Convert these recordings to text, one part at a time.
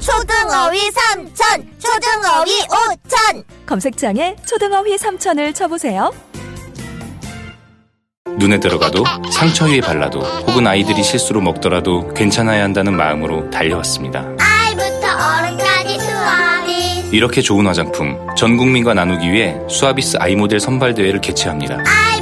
초등어휘 삼천, 초등어휘 오천. 검색창에 초등어휘 3천을 쳐보세요. 눈에 들어가도 상처 위에 발라도 혹은 아이들이 실수로 먹더라도 괜찮아야 한다는 마음으로 달려왔습니다. 아이부터 어른까지 수아비. 이렇게 좋은 화장품 전 국민과 나누기 위해 수아비스 아이 모델 선발 대회를 개최합니다. 수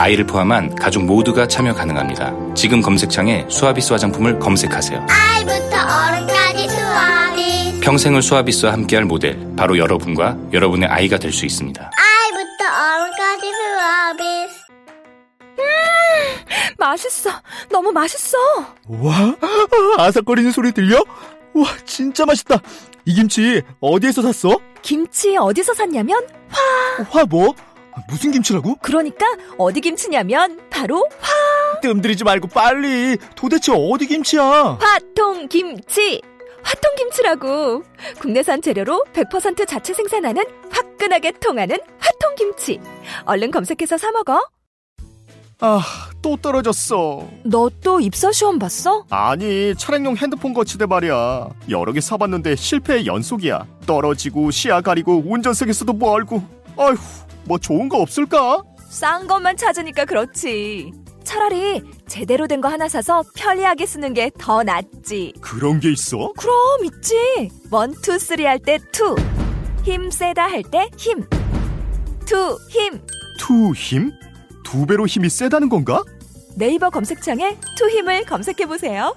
아이를 포함한 가족 모두가 참여 가능합니다. 지금 검색창에 수아비스 화장품을 검색하세요. 아이부터 어른까지 수아비. 평생을 수아비스와 함께할 모델 바로 여러분과 여러분의 아이가 될 수 있습니다. 아이부터 어른까지 수아비. 맛있어. 너무 맛있어. 와, 아삭거리는 소리 들려? 와, 진짜 맛있다. 이 김치 어디에서 샀어? 김치 어디서 샀냐면 화 뭐? 무슨 김치라고? 그러니까 어디 김치냐면 바로 뜸들이지 말고 빨리. 도대체 어디 김치야? 화통 김치. 화통 김치라고. 국내산 재료로 100% 자체 생산하는 화끈하게 통하는 화통 김치. 얼른 검색해서 사 먹어. 아, 또 떨어졌어. 너 또 입사 시험 봤어? 아니, 차량용 핸드폰 거치대 말이야. 여러 개 사봤는데 실패의 연속이야. 떨어지고 시야 가리고 운전석에서도 멀고. 아휴, 뭐 좋은 거 없을까? 싼 것만 찾으니까 그렇지. 차라리 제대로 된 거 하나 사서 편리하게 쓰는 게 더 낫지. 그런 게 있어? 그럼 있지. one, two, three 할 때 two. 힘 세다 할 때 힘. 투, 힘. 투 힘? 두 배로 힘이 세다는 건가? 네이버 검색창에 투 힘을 검색해 보세요.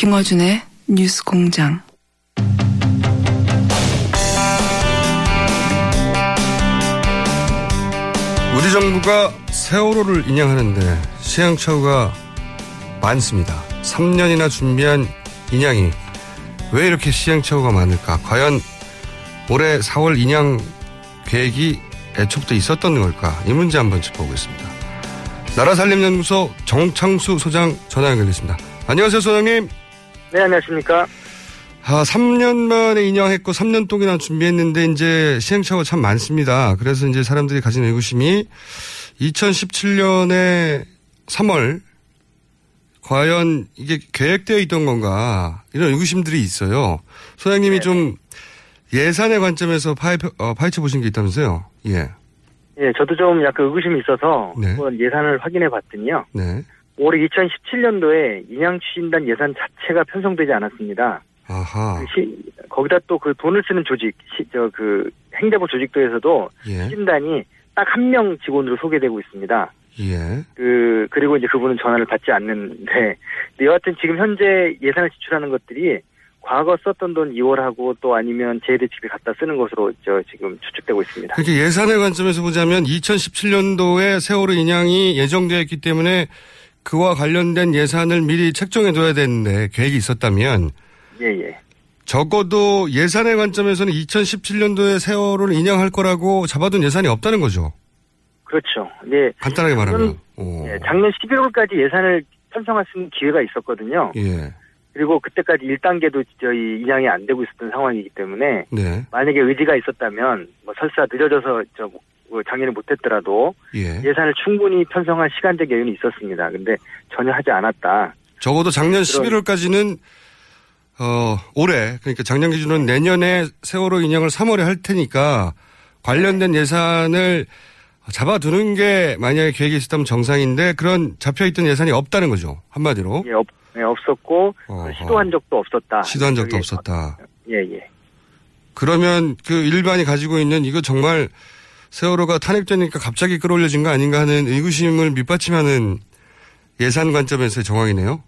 김어준의 뉴스 공장. 우리 정부가 세월호를 인양하는데 시행착오가 많습니다. 3년이나 준비한 인양이 왜 이렇게 시행착오가 많을까? 과연 올해 4월 인양 계획이 애초부터 있었던 걸까? 이 문제 한번 짚어보겠습니다. 나라살림연구소 정창수 소장 전화 연결됐습니다. 안녕하세요, 소장님. 네, 안녕하십니까. 아, 3년 만에 인양했고 3년 동이나 준비했는데 이제 시행착오가 참 많습니다. 그래서 이제 사람들이 가진 의구심이 2017년에 3월 과연 이게 계획되어 있던 건가 이런 의구심들이 있어요. 소장님이 네. 좀 예산의 관점에서 파헤쳐, 어, 파헤쳐 보신 게 있다면서요? 예. 예, 저도 좀 약간 의구심이 있어서 네. 한번 예산을 확인해 봤더니요. 네. 올해 2017년도에 인양 추진단 예산 자체가 편성되지 않았습니다. 아하. 시- 거기다 또 그 돈을 쓰는 조직, 저그 행자부 조직도에서도 예. 추진단이 딱 한 명 직원으로 소개되고 있습니다. 예. 그 그리고 이제 그분은 전화를 받지 않는데 여하튼 지금 현재 예산을 지출하는 것들이 과거 썼던 돈 이월하고 또 아니면 재대집에 갖다 쓰는 것으로 저 지금 추측되고 있습니다. 그렇게 예산의 관점에서 보자면 2017년도에 세월호 인양이 예정되어 있기 때문에 그와 관련된 예산을 미리 책정해 둬야 되는데 계획이 있었다면 예, 예. 적어도 예산의 관점에서는 2017년도에 세월호를 인양할 거라고 잡아둔 예산이 없다는 거죠. 그렇죠. 네. 간단하게 말하면. 오. 예, 작년 11월까지 예산을 편성할 수 있는 기회가 있었거든요. 예. 그리고 그때까지 1단계도 저희 인양이 안 되고 있었던 상황이기 때문에 네. 만약에 의지가 있었다면 뭐 설사 늦어져서 저 뭐 작년에 못했더라도 예. 예산을 충분히 편성할 시간적 여유는 있었습니다. 근데 전혀 하지 않았다. 적어도 작년 그런- 11월까지는 어, 올해 그러니까 작년 기준으로 내년에 세월호 인양을 3월에 할 테니까 관련된 예산을 잡아두는 게 만약에 계획이 있었다면 정상인데 그런 잡혀있던 예산이 없다는 거죠. 한마디로. 예, 없, 예, 없었고 어허. 시도한 적도 없었다. 시도한 적도 없었다. 예, 예. 그러면 그 일반이 가지고 있는 이거 정말 세월호가 탄핵되니까 갑자기 끌어올려진 거 아닌가 하는 의구심을 밑받침하는 예산 관점에서의 정황이네요.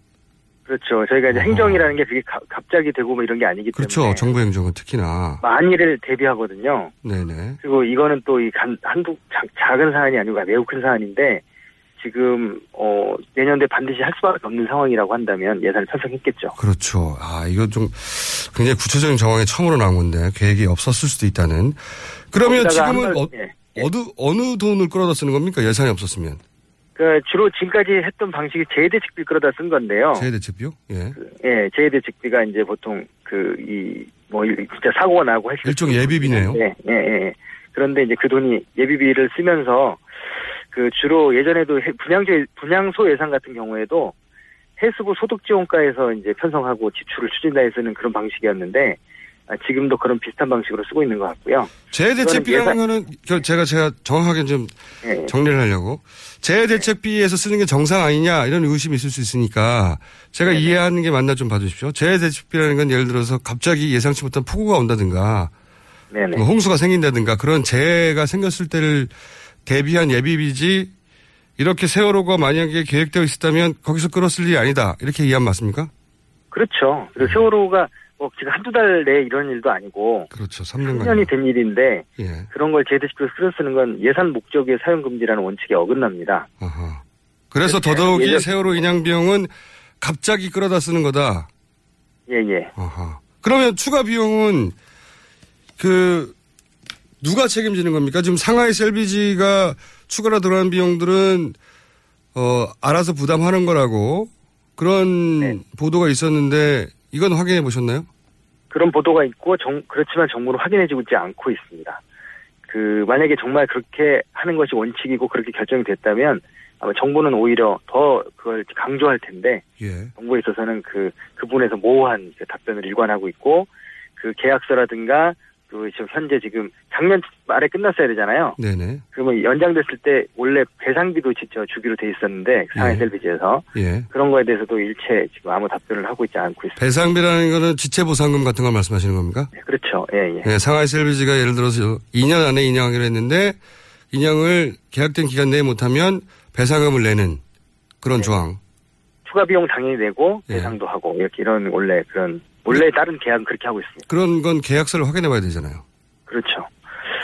그렇죠. 저희가 이제 어허. 행정이라는 게 그게 가- 갑자기 되고 뭐 이런 게 아니기 그렇죠. 때문에 정부 행정은 특히나. 만일을 대비하거든요. 네네. 그리고 이거는 또 이 한두 자- 작은 사안이 아니고 매우 큰 사안인데 지금 어 내년도에 반드시 할 수밖에 없는 상황이라고 한다면 예산을 편성했겠죠. 그렇죠. 아, 이거 좀 굉장히 구체적인 정황이 처음으로 나온 건데 계획이 없었을 수도 있다는. 그러면 지금은 어, 예. 어느, 어느 돈을 끌어다 쓰는 겁니까? 예산이 없었으면. 그 주로 지금까지 했던 방식이 재대책비 끌어다 쓴 건데요. 재대책비요? 예. 예, 재대책비가 이제 보통 그 이 뭐 진짜 사고가 나고 일종 때 예비비네요. 예, 예, 예. 그런데 이제 그 돈이 예비비를 쓰면서 그 주로 예전에도 해- 분양소 분양소 예산 같은 경우에도 해수부 소득 지원과에서 이제 편성하고 지출을 추진다해서는 그런 방식이었는데 아, 지금도 그런 비슷한 방식으로 쓰고 있는 것 같고요. 재대책비라는 거는 저- 제가 제가 정확하게 좀 예, 예. 정리를 하려고 재대책비에서 쓰는 게 정상 아니냐 이런 의심이 있을 수 있으니까 제가 이해하는 게 맞나 좀 봐주십시오. 재대책비라는 건 예를 들어서 갑자기 예상치 못한 폭우가 온다든가 네네. 뭐 홍수가 생긴다든가 그런 재해가 생겼을 때를 대비한 예비비지 이렇게 세월호가 만약에 계획되어 있었다면 거기서 끌었을 일이 아니다 이렇게 이해하면 맞습니까? 그렇죠. 그리고 음. 세월호가 뭐 지금 한두 달 내에 이런 일도 아니고 그렇죠. 3년간 3년이 된 일인데 예. 그런 걸 제대식으로 쓸어 쓰는 건 예산 목적의 사용 금지라는 원칙에 어긋납니다. 아하. 그래서 그렇죠. 더더욱이 예전- 세월호 인양 비용은 갑자기 끌어다 쓰는 거다. 예, 예. 아하. 그러면 추가 비용은 그 누가 책임지는 겁니까? 지금 상하이 셀비지가 추가로 들어간 비용들은 어 알아서 부담하는 거라고 그런 네. 보도가 있었는데 이건 확인해 보셨나요? 그런 보도가 있고 정- 그렇지만 정부는 확인해주고 있지 않고 있습니다. 그 만약에 정말 그렇게 하는 것이 원칙이고 그렇게 결정이 됐다면 아마 정부는 오히려 더 그걸 강조할 텐데 예. 정부에 있어서는 그 그분에서 모호한 그 답변을 일관하고 있고 그 계약서라든가 그 지금 현재 지금 작년 말에 끝났어야 되잖아요. 네네. 그러면 연장됐을 때 원래 배상비도 진짜 주기로 돼 있었는데 상하이 예. 셀비지에서 예. 그런 거에 대해서도 일체 지금 아무 답변을 하고 있지 않고 있습니다. 배상비라는 거는 지체 보상금 같은 걸 말씀하시는 겁니까? 네, 그렇죠. 예, 예. 예, 상하이 셀비지가 예를 들어서 2년 안에 인양하기로 했는데 인양을 계약된 기간 내에 못하면 배상금을 내는 그런 네. 조항. 추가 비용 당연히 내고 예. 배상도 하고 이렇게 이런 원래 그런 원래 다른 계약은 그렇게 하고 있습니다. 그런 건 계약서를 확인해 봐야 되잖아요. 그렇죠.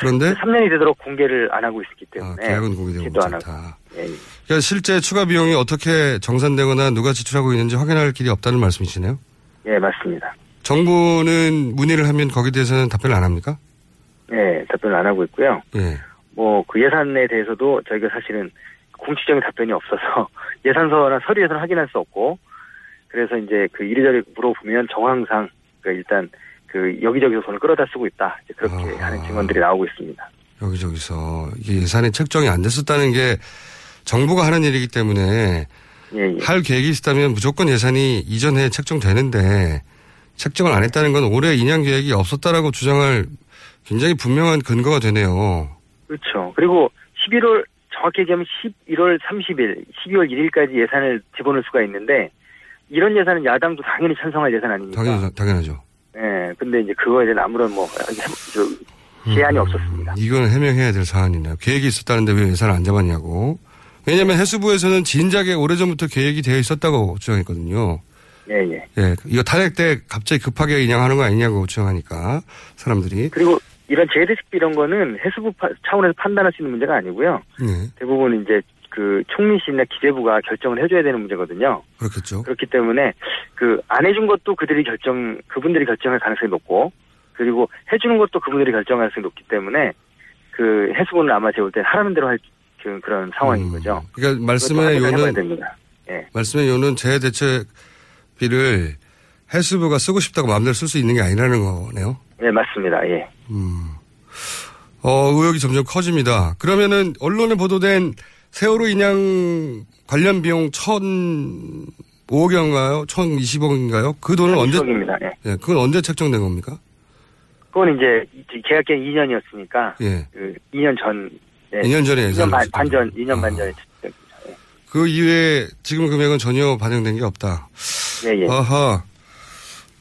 그런데 3년이 되도록 공개를 안 하고 있기 아, 때문에 계약은 공개되고. 않다. 예, 예. 그러니까 실제 추가 비용이 어떻게 정산되거나 누가 지출하고 있는지 확인할 길이 없다는 말씀이시네요. 예, 맞습니다. 정부는 문의를 하면 거기에 대해서는 답변을 안 합니까? 예, 답변을 안 하고 있고요. 예. 뭐 그 예산에 대해서도 저희가 사실은 공식적인 답변이 없어서 예산서나 서류 예산을 확인할 수 없고 그래서 이제 그 이리저리 물어보면 정황상 그 일단 그 여기저기서 돈을 끌어다 쓰고 있다 그렇게 아. 하는 증언들이 나오고 있습니다. 여기저기서 이게 예산이 책정이 안 됐었다는 게 정부가 하는 일이기 때문에 예, 예. 할 계획이 있다면 무조건 예산이 이전에 책정되는데 책정을 안 했다는 건 올해 인양 계획이 없었다라고 주장할 굉장히 분명한 근거가 되네요. 그렇죠. 그리고 11월 정확히 얘기하면 11월 30일, 12월 1일까지 예산을 집어넣을 수가 있는데 이런 예산은 야당도 당연히 찬성할 예산 아닙니까? 당연, 당연하죠. 예. 근데 이제 그거에 대한 아무런 뭐 저, 제한이 없었습니다. 이거는 해명해야 될 사안이네요. 계획이 있었다는데 왜 예산을 안 잡았냐고. 왜냐하면 해수부에서는 진작에 오래전부터 계획이 되어 있었다고 주장했거든요. 예, 예. 예, 이거 탄핵 때 갑자기 급하게 인양하는 거 아니냐고 주장하니까 사람들이. 그리고 이런 재대식비 이런 거는 해수부 파- 차원에서 판단할 수 있는 문제가 아니고요. 네, 대부분 이제 그 총리실이나 기재부가 결정을 해줘야 되는 문제거든요. 그렇겠죠. 그렇기 때문에 그 안 해준 것도 그들이 결정, 그분들이 결정할 가능성이 높고 그리고 해주는 것도 그분들이 결정할 가능성이 높기 때문에 그 해수부는 아마 제가 볼때 하라는 대로 할 그, 그런 상황인 음, 거죠. 그러니까 말씀의 요는. 예. 말씀의 요는 재대책비를 해수부가 쓰고 싶다고 마음대로 쓸 수 있는 게 아니라는 거네요. 예, 맞습니다. 예. 음. 어, 의혹이 점점 커집니다. 그러면은 언론에 보도된 세월호 인양 관련 비용 1,005억인가요? 1,020억인가요? 그 돈을 언제, 입니다. 예. 예, 그건 언제 책정된 겁니까? 그건 이제 계약 기간 2년이었으니까 예. 그 2년 전, 예. 2년 전에 2년 예산을 반, 반 전, 때죠. 2년 반 아. 전에. 예. 그 이외에 지금 금액은 전혀 반영된 게 없다. 예, 예. 아하.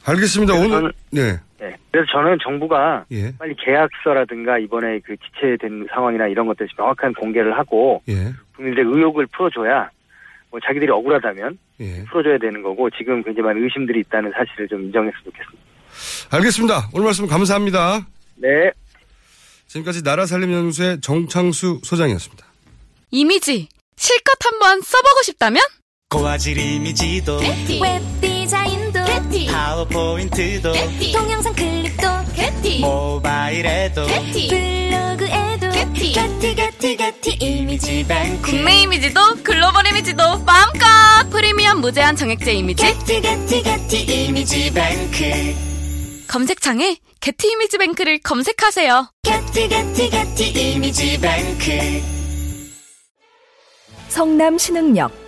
알겠습니다. 오늘, 저는- 네. 예. 그래서 저는 정부가 예. 빨리 계약서라든가 이번에 그 지체된 상황이나 이런 것들 명확한 공개를 하고 예. 국민들의 의혹을 풀어줘야 뭐 자기들이 억울하다면 예. 풀어줘야 되는 거고 지금 굉장히 많은 의심들이 있다는 사실을 좀 인정했으면 좋겠습니다. 알겠습니다. 오늘 말씀 감사합니다. 네. 지금까지 나라살림연구소의 정창수 소장이었습니다. 이미지 실컷 한번 써보고 싶다면 고화질 이미지도 웹 디자인도 파워포인트도 동영상 클립도 모바일에도 블로그에도 게티 게티 게티 이미지 뱅크 국내 이미지도 글로벌 이미지도 마음껏 프리미엄 무제한 정액제 이미지. 게티 게티 게티 이미지 뱅크. 검색창에 게티 이미지 뱅크를 검색하세요. 게티 게티 게티 이미지 뱅크. 성남 신흥역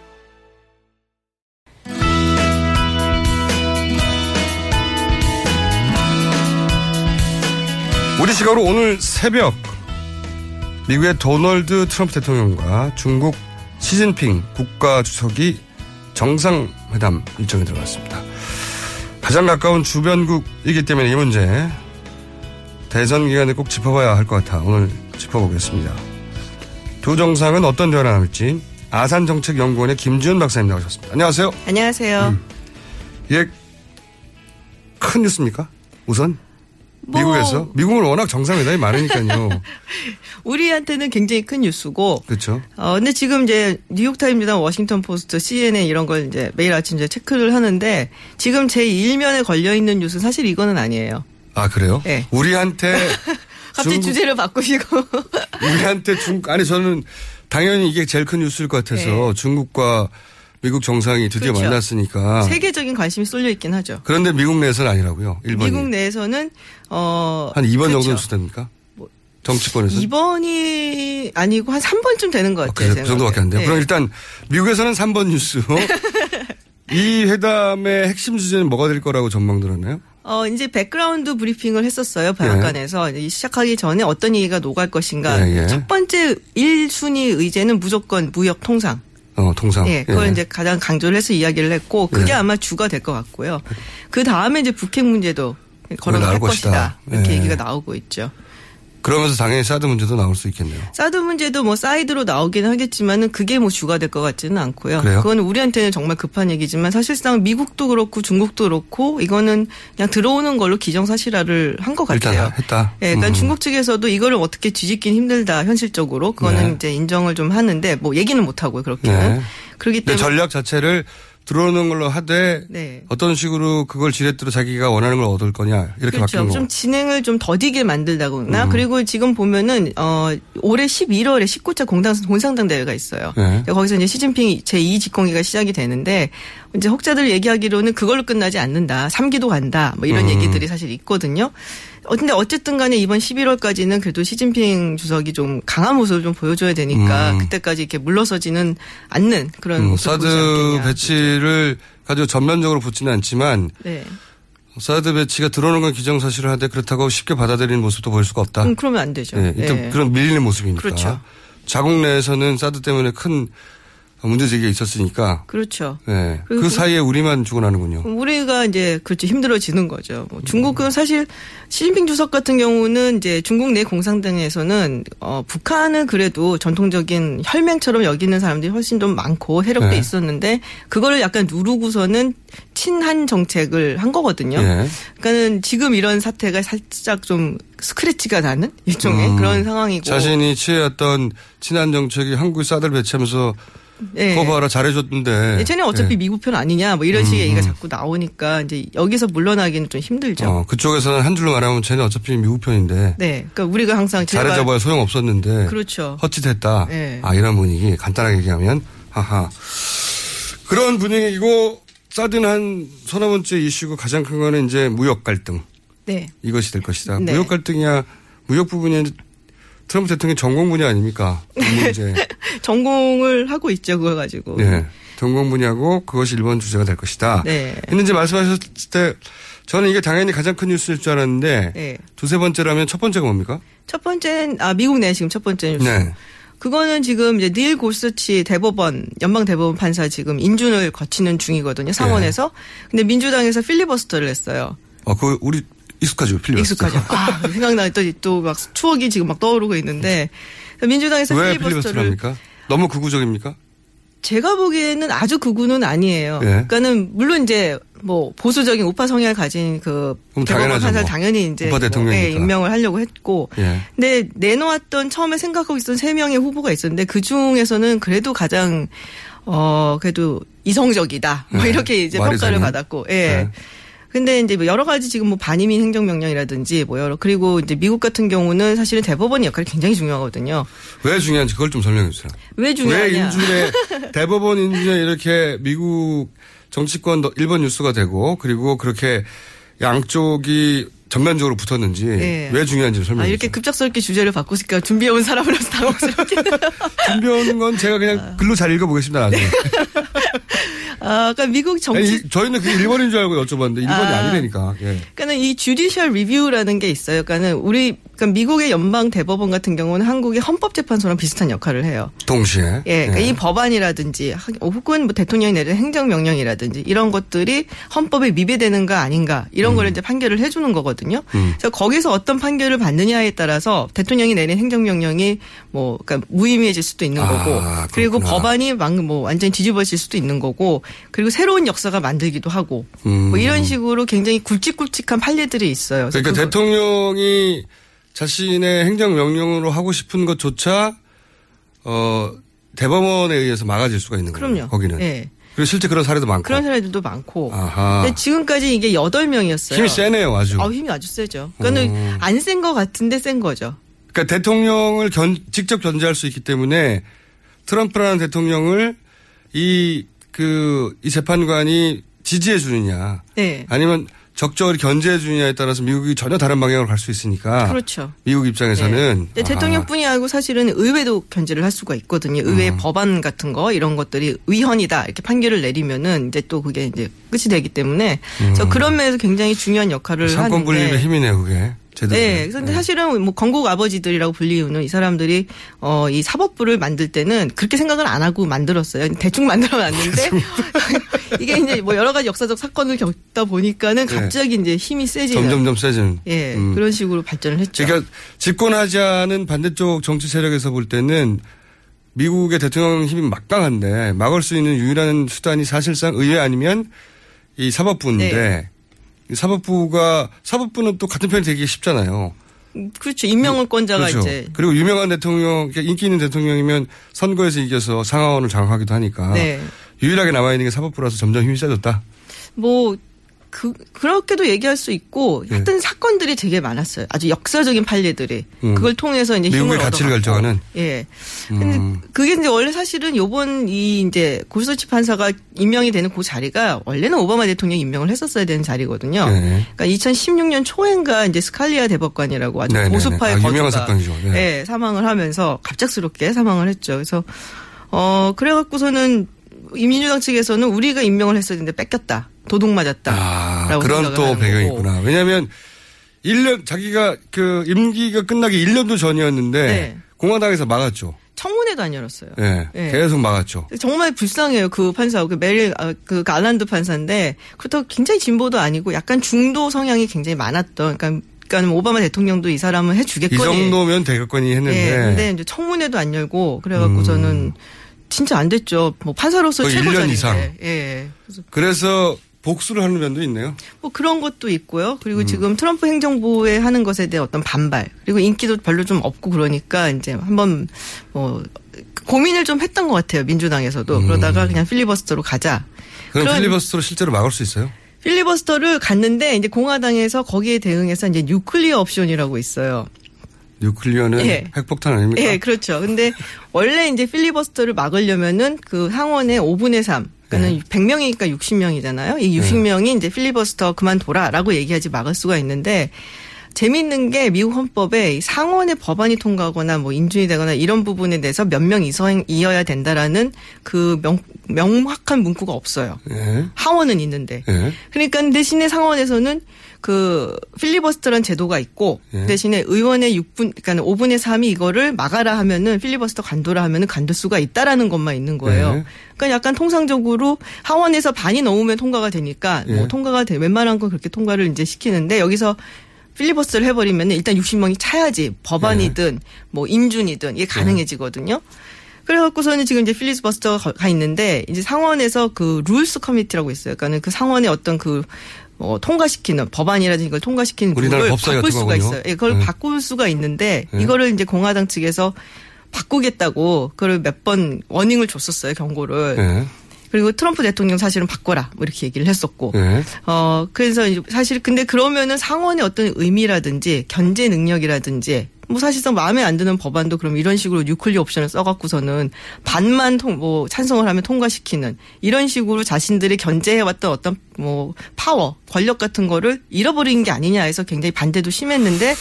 우리 시각으로 오늘 새벽 미국의 도널드 트럼프 대통령과 중국 시진핑 국가주석이 정상회담 일정에 들어갔습니다. 가장 가까운 주변국이기 때문에 이 문제 대선 기간에 꼭 짚어봐야 할 것 같아 오늘 짚어보겠습니다. 두 정상은 어떤 대화를 나눌지 아산정책연구원의 김지윤 박사님 나오셨습니다. 안녕하세요. 안녕하세요. 이게 큰 뉴스입니까? 우선 뭐- 미국에서 미국은 워낙 정상회담이 많으니까요. 우리한테는 굉장히 큰 뉴스고. 그렇죠. 어, 근데 지금 이제 뉴욕타임즈나 워싱턴 포스트, CNN 이런 걸 이제 매일 아침 이제 체크를 하는데 지금 제 일면에 걸려 있는 뉴스 사실 이거는 아니에요. 아 그래요? 네. 우리한테 갑자기 중국- 주제를 바꾸시고. 우리한테 중 아니 저는 당연히 이게 제일 큰 뉴스일 것 같아서 네. 중국과 미국 정상이 드디어 그렇죠. 만났으니까. 세계적인 관심이 쏠려 있긴 하죠. 그런데 미국 내에서는 아니라고요. 일본이 미국 내에서는 어. 한 2번 그렇죠. 정도 수됩니까? 정치권에서 2번이 아니고 한 3번쯤 되는 것 같아요. 그 정도밖에 안 돼요. 네. 그럼 일단 미국에서는 3번 뉴스. 이 회담의 핵심 주제는 뭐가 될 거라고 전망 들었나요? 어, 이제 background 브리핑을 했었어요. 백악관에서. 이제 시작하기 전에 어떤 얘기가 오갈 것인가. 예, 예. 첫 번째 1순위 의제는 무조건 무역 통상. 어, 통상. 예, 그걸 예. 이제 가장 강조를 해서 이야기를 했고 그게 예. 아마 주가 될 것 같고요. 그 다음에 이제 북핵 문제도 거론할 것이다. 것이다. 이렇게 예. 얘기가 나오고 있죠. 그러면서 당연히 사드 문제도 나올 수 있겠네요. 사드 문제도 뭐 사이드로 나오긴 하겠지만은 그게 뭐 주가 될 것 같지는 않고요. 그래요? 건 우리한테는 정말 급한 얘기지만 사실상 미국도 그렇고 중국도 그렇고 이거는 그냥 들어오는 걸로 기정사실화를 한 것 같아요. 했다. 예, 그러니까 음. 중국 측에서도 이거를 어떻게 뒤집긴 힘들다 현실적으로 그거는 네. 이제 인정을 좀 하는데 뭐 얘기는 못 하고요 그렇게는 네. 그렇기 때문에 전략 자체를 들어오는 걸로 하되 네. 어떤 식으로 그걸 지렛대로 자기가 원하는 걸 얻을 거냐 이렇게 그렇죠. 바뀌는 좀 거. 진행을 좀 더디게 만들다거나 음. 그리고 지금 보면은 어 올해 11월에 19차 공당 본상당 대회가 있어요. 네. 거기서 이제 시진핑 제2 집권기가 시작이 되는데 이제 혹자들 얘기하기로는 그걸로 끝나지 않는다. 3기도 간다. 뭐 이런 음. 얘기들이 사실 있거든요. 어, 근데 어쨌든 간에 이번 11월까지는 그래도 시진핑 주석이 좀 강한 모습을 좀 보여줘야 되니까 음. 그때까지 이렇게 물러서지는 않는 그런 음, 모습을 사드. 배치를 가지고 전면적으로 붙지는 않지만 네. 사드 배치가 들어오는 건 기정사실을 하되 그렇다고 쉽게 받아들이는 모습도 보일 수가 없다. 음, 그러면 안 되죠. 네, 일단 네. 그런 밀리는 모습이니까. 그렇죠. 자국 내에서는 사드 때문에 큰 문제 제기가 있었으니까. 그렇죠. 네. 그 그- 사이에 우리만 죽어나는군요. 우리가 이제 그렇죠 힘들어지는 거죠. 뭐 중국은 사실 시진핑 주석 같은 경우는 이제 중국 내 공산당에서는 어 북한은 그래도 전통적인 혈맹처럼 여기는 사람들이 훨씬 좀 많고 세력도 네. 있었는데 그거를 약간 누르고서는 친한 정책을 한 거거든요. 예. 그러니까는 지금 이런 사태가 살짝 좀 스크래치가 나는 일종의 음, 그런 상황이고 자신이 취해왔던 친한 정책이 한국에 사드를 배치하면서 네. 그거 봐라 잘해줬는데. 예전에 어차피 예. 미국 편 아니냐 뭐 이런 식의 음, 얘기가 음. 자꾸 나오니까 이제 여기서 물러나기는 좀 힘들죠. 어, 그쪽에서는 한 줄로 말하면 쟤는 어차피 미국 편인데. 네. 그러니까 우리가 항상 잘해줘봐야 소용없었는데. 그렇죠. 헛짓했다. 네. 아, 이런 분위기. 간단하게 얘기하면. 하하. 그런 분위기고, 사드는 한 서너 번째 이슈고 가장 큰 거는 이제 무역 갈등. 네. 이것이 될 것이다. 네. 무역 갈등이야, 무역 부분이 트럼프 대통령 전공 분야 아닙니까? 이 문제. 전공을 하고 있죠, 그거 가지고. 네. 전공 분야고 그것이 1번 주제가 될 것이다. 네. 했는지 말씀하셨을 때 저는 이게 당연히 가장 큰 뉴스일 줄 알았는데 네. 두세 번째라면 첫 번째가 뭡니까? 첫 번째는 아 미국 내 지금 첫 번째 뉴스. 네. 그거는 지금 이제 닐 고스치 대법원 연방 대법원 판사 지금 인준을 거치는 중이거든요 상원에서. 네. 근데 민주당에서 필리버스터를 했어요. 어, 그 우리 익숙하죠 필리버스터. 익숙하죠. 아, 생각나 또또막 추억이 지금 막 떠오르고 있는데 민주당에서 왜 필리버스터를 필리버스터를 합니까? 너무 극우적입니까? 제가 보기에는 아주 극우는 아니에요. 예. 그러니까는 물론 이제 뭐 보수적인 우파 성향을 가진 그 대법원 판사를 뭐. 당연히 이제 우파 뭐, 대통령이니까. 예, 임명을 하려고 했고 예. 근데 내놓았던 처음에 생각하고 있었던 세 명의 후보가 있었는데 그 중에서는 그래도 가장 어 그래도 이성적이다. 뭐 네. 이렇게 이제 평가를? 받았고. 예. 네. 근데 이제 뭐 여러 가지 지금 뭐 반이민 행정명령이라든지 뭐 여러 그리고 이제 미국 같은 경우는 사실은 대법원 역할이 굉장히 중요하거든요. 왜 중요한지 그걸 좀 설명해 주세요. 왜 중요하냐? 왜 인준에 대법원 인준에 이렇게 미국 정치권 1번 뉴스가 되고 그리고 그렇게 양쪽이 전면적으로 붙었는지 예. 왜 중요한지 아, 설명해 이렇게 주세요. 급작스럽게 주제를 바꾸니까 준비해온 사람으로서 당황스럽게. 준비하는 건 제가 그냥 글로 잘 읽어보겠습니다. 나중에. 아, 그러니까 미국 정치. 아니, 이- 저희는 그게 1번인 줄 알고 여쭤봤는데 1번이 아. 아. 니라니까 예. 그러니까는 이 주디셜 리뷰라는 게 있어요. 그러니까는 우리 그러니까 미국의 연방 대법원 같은 경우는 한국의 헌법재판소랑 비슷한 역할을 해요. 동시에. 예, 그러니까 이 법안이라든지 하- 혹은 뭐 대통령이 내린 행정명령이라든지 이런 것들이 헌법에 위배되는가 아닌가 이런 거를 이제 판결을 해주는 거거든요. 음. 그래서 거기서 어떤 판결을 받느냐에 따라서 대통령이 내린 행정명령이 뭐 그러니까 무의미해질 수도 있는 아, 거고 그리고 그렇구나. 법안이 막 뭐 완전 히 뒤집어질 수도 있는 거고 그리고 새로운 역사가 만들기도 하고 음. 뭐 이런 식으로 굉장히 굵직굵직한 판례들이 있어요. 그러니까 대통령이 자신의 행정 명령으로 하고 싶은 것조차 어 대법원에 의해서 막아질 수가 있는 거예요. 그럼요. 거기는. 예. 그리고 실제 그런 사례도 많고. 그런 사례들도 많고. 아하. 근데 지금까지 이게 여덟 명이었어요. 힘이 세네요, 아주. 아, 힘이 아주 세죠. 그러니까 음. 는안센 것 같은데 센 거죠. 그러니까 대통령을 견- 직접 견제할 수 있기 때문에 트럼프라는 대통령을 이, 그, 이 재판관이 지지해 주느냐. 네. 아니면 적절히 견제해 주느냐에 따라서 미국이 전혀 다른 방향으로 갈 수 있으니까. 그렇죠. 미국 입장에서는. 근데 대통령뿐이 아니고 사실은 의회도 견제를 할 수가 있거든요. 의회 음. 법안 같은 거 이런 것들이 위헌이다 이렇게 판결을 내리면은 이제 또 그게 이제 끝이 되기 때문에 그래서 그런 면에서 굉장히 중요한 역할을 음. 상권 하는데. 분립의 힘이네요, 그게. 제대로. 네. 그런데 사실은 뭐 건국 아버지들이라고 불리우는 이 사람들이 어 이 사법부를 만들 때는 그렇게 생각을 안 하고 만들었어요. 대충 만들어 놨는데 이게 이제 뭐 여러 가지 역사적 사건을 겪다 보니까는 네. 갑자기 이제 힘이 세지는 점점점 세지는. 예, 음. 그런 식으로 발전을 했죠. 그러니까 집권하자는 반대쪽 정치 세력에서 볼 때는 미국의 대통령 힘이 막강한데 막을 수 있는 유일한 수단이 사실상 의회 아니면 이 사법부인데 네. 이 사법부가 사법부는 또 같은 편이 되기 쉽잖아요. 그렇죠. 임명권자가 그렇죠. 이제 그리고 유명한 대통령, 그러니까 인기 있는 대통령이면 선거에서 이겨서 상하원을 장악하기도 하니까 네. 유일하게 남아 있는 게 사법부라서 점점 힘이 세졌다. 뭐 그, 그렇게도 얘기할 수 있고, 네. 하여튼 사건들이 되게 많았어요. 아주 역사적인 판례들이. 음. 그걸 통해서 이제 미국의 가치를 얻어갔고. 결정하는. 예. 근데 음. 그게 이제 원래 사실은 요번 이 이제 고스치 판사가 임명이 되는 그 자리가 원래는 오바마 대통령이 임명을 했었어야 되는 자리거든요. 네. 그러니까 2016년 초인가 이제 스칼리아 대법관이라고 아주 네네네. 보수파의 아, 유명한 사건이죠. 네. 예, 사망을 하면서 갑작스럽게 사망을 했죠. 그래서 어 그래갖고서는 민주당 측에서는 우리가 임명을 했어야 되는데 뺏겼다. 도둑 맞았다. 아, 그런 또 배경이 거고. 있구나. 왜냐하면 1년 자기가 그 임기가 끝나기 1년도 전이었는데 네. 공화당에서 막았죠. 청문회도 안 열었어요. 예. 네. 계속 막았죠. 정말 불쌍해요. 그 판사, 그 메릴, 아, 그 갈란드 판사인데, 그렇다고 굉장히 진보도 아니고 약간 중도 성향이 굉장히 많았던, 그러니까, 그러니까 오바마 대통령도 이 사람은 이 해주겠거니. 정도면 대격권이 했는데 예, 근데 이제 청문회도 안 열고, 그래갖고서는 진짜 안 됐죠. 뭐 판사로서 음. 거의 1년 최고자인데. 이상. 예. 그래서 그래서 복수를 하는 면도 있네요. 뭐 그런 것도 있고요. 음. 그리고 지금 트럼프 행정부에 하는 것에 대한 어떤 반발 그리고 인기도 별로 좀 없고 그러니까 이제 한번 뭐 고민을 좀 했던 것 같아요 민주당에서도 그러다가 그냥 필리버스터로 가자. 음. 그럼 그런- 필리버스터로 실제로 막을 수 있어요? 필리버스터를 갔는데 이제 공화당에서 거기에 대응해서 이제 뉴클리어 옵션이라고 있어요. 뉴클리어는 예. 핵폭탄 아닙니까? 예, 그렇죠. 근데 원래 이제 필리버스터를 막으려면은 그 상원의 5분의 3. 그러니까는 네. 100명이니까 60명이잖아요. 이 60명이 이제 필리버스터 그만둬라라고 얘기하지 막을 수가 있는데 재미있는 게 미국 헌법에 이 상원의 법안이 통과하거나 뭐 인준이 되거나 이런 부분에 대해서 몇 명 이어야 된다라는 그 명, 명확한 문구가 없어요. 예. 하원은 있는데. 예. 그러니까 대신에 상원에서는 그 필리버스터라는 제도가 있고 예. 대신에 의원의 6분 그러니까 5분의 3이 이거를 막아라 하면은 필리버스터 관둬라 하면은 관둘 수가 있다라는 것만 있는 거예요. 예. 그러니까 약간 통상적으로 하원에서 반이 넘으면 통과가 되니까 예. 뭐 통과가 돼 웬만한 건 그렇게 통과를 이제 시키는데 여기서 필리버스터를 해버리면 일단 60명이 차야지 법안이든 뭐 인준이든 이게 가능해지거든요. 그래갖고서는 지금 이제 필리버스터가 가 있는데 이제 상원에서 그 Rules Committee라고 있어요. 그러니까는 그 상원의 어떤 그 어, 통과시키는 법안이라든지 이걸 통과시키는 우리나라 법사위 바꿀 수가 거군요. 있어요. 예, 그걸 네. 바꿀 수가 있는데 네. 이거를 이제 공화당 측에서 바꾸겠다고 그걸 몇 번 warning을 줬었어요 경고를. 예. 그리고 트럼프 대통령 사실은 바꿔라 뭐 이렇게 얘기를 했었고. 예. 어 그래서 사실 근데 그러면은 상원의 어떤 의미라든지 견제 능력이라든지 뭐 사실상 마음에 안 드는 법안도 그럼 이런 식으로 nuclear 옵션을 써갖고서는 반만 통, 뭐 찬성을 하면 통과시키는 이런 식으로 자신들이 견제해왔던 어떤 뭐 파워, 권력 같은 거를 잃어버린 게 아니냐 해서 굉장히 반대도 심했는데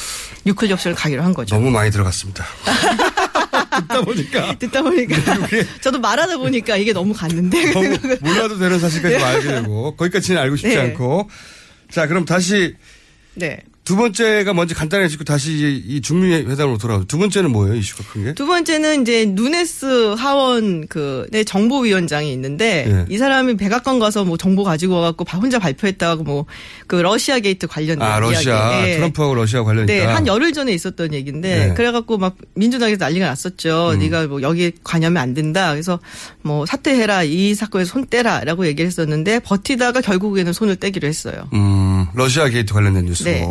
뉴클리어 옵션을 가기로 한 거죠. 너무 많이 들어갔습니다. 듣다 보니까. 듣다 보니까 저도 말하다 보니까 이게 너무 갔는데 너무 몰라도 되는 사실까지 네. 알게 되고 거기까지는 알고 싶지 네. 않고 자 그럼 다시 네. 두 번째가 먼저 간단하게 짚고 다시 이- 이 중미 회담으로 돌아오죠. 두 번째는 뭐예요 이슈가 큰 게? 두 번째는 이제 누네스 하원 그 네, 정보위원장이 있는데 예. 이 사람이 백악관 가서 뭐 정보 가지고 와갖고 바- 혼자 발표했다고 뭐 그 러시아 게이트 관련 아 러시아 이야기. 예. 트럼프하고 러시아 관련이니까. 네, 한 열흘 전에 있었던 얘기인데 네. 그래갖고 막 민주당에서 난리가 났었죠. 음. 네가 뭐 여기 관여하면 안 된다. 그래서 뭐 사퇴해라 이 사건에서 손 떼라라고 얘기를 했었는데 버티다가 결국에는 손을 떼기로 했어요. 음 러시아 게이트 관련된 뉴스로. 네.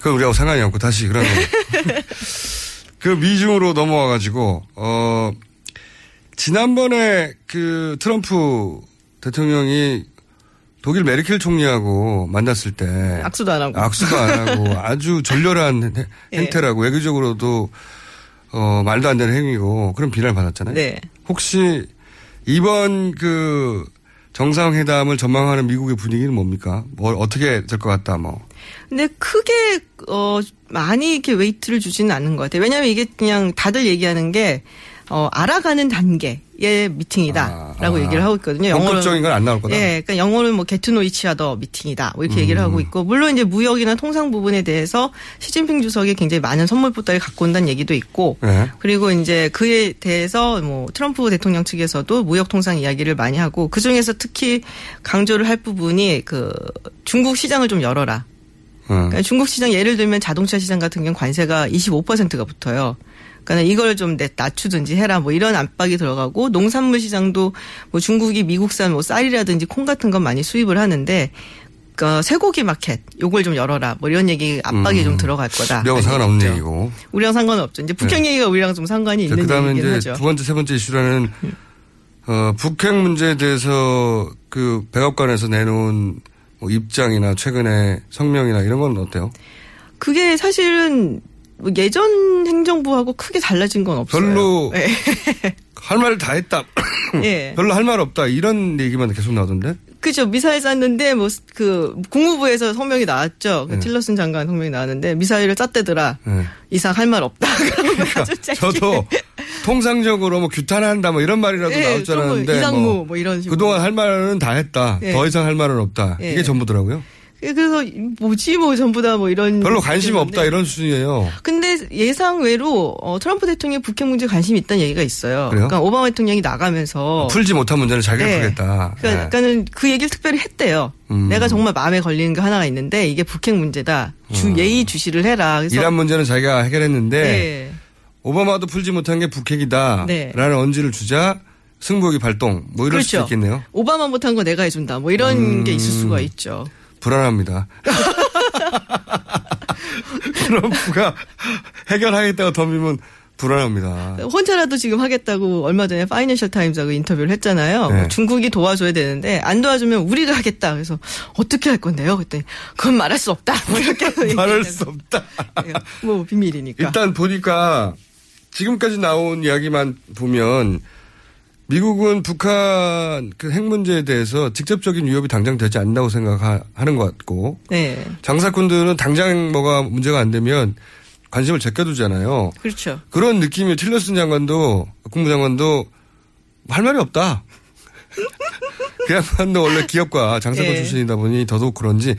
그럼 우리하고 상관이 없고 다시 그러면 그 미중으로 넘어와 가지고 어 지난번에 그 트럼프 대통령이 독일 메르켈 총리하고 만났을 때 악수도 안 하고. 악수도 안 하고 아주 졸렬한 행- 예. 행태라고 외교적으로도 어 말도 안 되는 행위고 그런 비난을 받았잖아요. 네. 혹시 이번 그 정상회담을 전망하는 미국의 분위기는 뭡니까? 뭐 어떻게 될 것 같다 뭐. 근데 크게 어 많이 이렇게 weight를 주지는 않는 것 같아요. 왜냐하면 이게 그냥 다들 얘기하는 게 어, 알아가는 단계의 미팅이다라고 아, 얘기를 하고 있거든요. 본격적인 건 안 나올 거다. 예, 그러니까 영어로는 뭐 게트노이치아더 미팅이다. 뭐 이렇게 얘기를 음. 하고 있고 물론 이제 무역이나 통상 부분에 대해서 시진핑 주석이 굉장히 많은 선물 보따리 갖고 온다는 얘기도 있고 네. 그리고 이제 그에 대해서 뭐 트럼프 대통령 측에서도 무역 통상 이야기를 많이 하고 그 중에서 특히 강조를 할 부분이 그 중국 시장을 좀 열어라. 어. 그러니까 중국 시장 예를 들면 자동차 시장 같은 경우 관세가 25%가 붙어요. 그러니까 이걸 좀 내- 낮추든지 해라 뭐 이런 압박이 들어가고 농산물 시장도 뭐 중국이 미국산 뭐 쌀이라든지 콩 같은 건 많이 수입을 하는데 그 쇠고기 마켓 요걸 좀 열어라 뭐 이런 얘기 압박이 음. 좀 들어갈 거다. 우리하고 상관없는 얘기고. 우리랑 상관은 없죠. 이제 북핵 네. 얘기가 우리랑 좀 상관이 있는 그 다음에 얘기긴 이제 하죠. 음. 두 번째, 세 번째 이슈라는 어, 북핵 문제에 대해서 그 백악관에서 내놓은 뭐 입장이나 최근에 성명이나 이런 건 어때요? 그게 사실은 뭐 예전 행정부하고 크게 달라진 건 없어요. 별로 네. 할 말을 다 했다. 예. 별로 할 말 없다. 이런 얘기만 계속 나오던데. 그죠. 미사일 쐈는데 뭐 그 국무부에서 성명이 나왔죠. 그 네. 틸러슨 장관 성명이 나왔는데 미사일을 쐈대더라. 네. 이상 할 말 없다. 짧게. 저도 통상적으로 뭐 규탄한다 뭐 이런 말이라도 예, 나올 줄 알았는데 이상무 뭐 이런 식으로. 그동안 할 말은 다 했다. 예. 더 이상 할 말은 없다. 예. 이게 전부더라고요. 그래서 뭐지 뭐 전부 다 뭐 이런 별로 관심 얘기였는데. 없다 이런 수준이에요. 근데 예상외로 어, 트럼프 대통령이 북핵 문제에 관심이 있다는 얘기가 있어요. 그래요? 그러니까 오바마 대통령이 나가면서 풀지 못한 문제는 자기가 네. 풀겠다. 그러니까, 그러니까는 그 얘기를 특별히 했대요. 음. 내가 정말 마음에 걸리는 게 하나가 있는데 이게 북핵 문제다. 주 예의 주시를 해라. 그래서 이란 문제는 자기가 해결했는데 네. 오바마도 풀지 못한 게 북핵이다. 네. 라는 언지를 주자 승부욕이 발동. 뭐 이럴 그렇죠. 있겠네요. 오바마 못한 거 내가 해준다. 뭐 이런 음. 게 있을 수가 있죠. 불안합니다. 트럼프가 해결하겠다고 덤비면 불안합니다. 혼자라도 지금 하겠다고 얼마 전에 파이낸셜 타임즈하고 인터뷰를 했잖아요. 네. 뭐 중국이 도와줘야 되는데 안 도와주면 우리가 하겠다. 그래서 어떻게 할 건데요? 그랬더니 그건 말할 수 없다. 뭐 이렇게 말할 수 없다. 뭐 비밀이니까. 일단 보니까 지금까지 나온 이야기만 보면 미국은 북한 그 핵 문제에 대해서 직접적인 위협이 당장 되지 않는다고 생각하는 것 같고 네. 장사꾼들은 당장 뭐가 문제가 안 되면 관심을 제껴두잖아요. 그렇죠. 그런 느낌이 틸러슨 장관도 국무장관도 할 말이 없다. 그 양반도 원래 기업가 장사꾼 예. 출신이다 보니 더더욱 그런지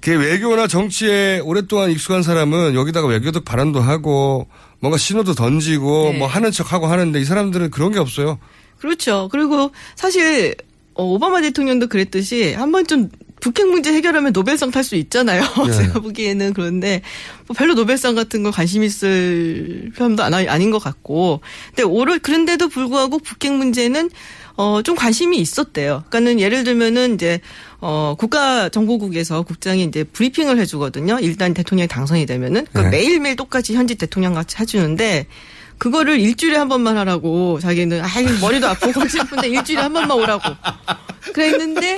그 외교나 정치에 오랫동안 익숙한 사람은 여기다가 외교적 발언도 하고 뭔가 신호도 던지고 네. 뭐 하는 척하고 하는데 이 사람들은 그런 게 없어요. 그렇죠. 그리고 사실 어, 오바마 대통령도 그랬듯이 한 번쯤 북핵 문제 해결하면 노벨상 탈 수 있잖아요. 네. 제가 보기에는 그런데 뭐 별로 노벨상 같은 거 관심 있을 사람도 안, 아닌 것 같고. 근데 오를 그런데도 불구하고 북핵 문제는 어, 좀 관심이 있었대요. 그러니까는 예를 들면은 이제 어, 국가정보국에서 국장이 이제 브리핑을 해주거든요. 일단 대통령이 당선이 되면은. 그러니까 네. 매일매일 똑같이 현직 대통령 같이 해주는데 그거를 일주일에 한 번만 하라고 자기는 아 이거 머리도 아프고 골치 아픈데 일주일에 한 번만 오라고 그랬는데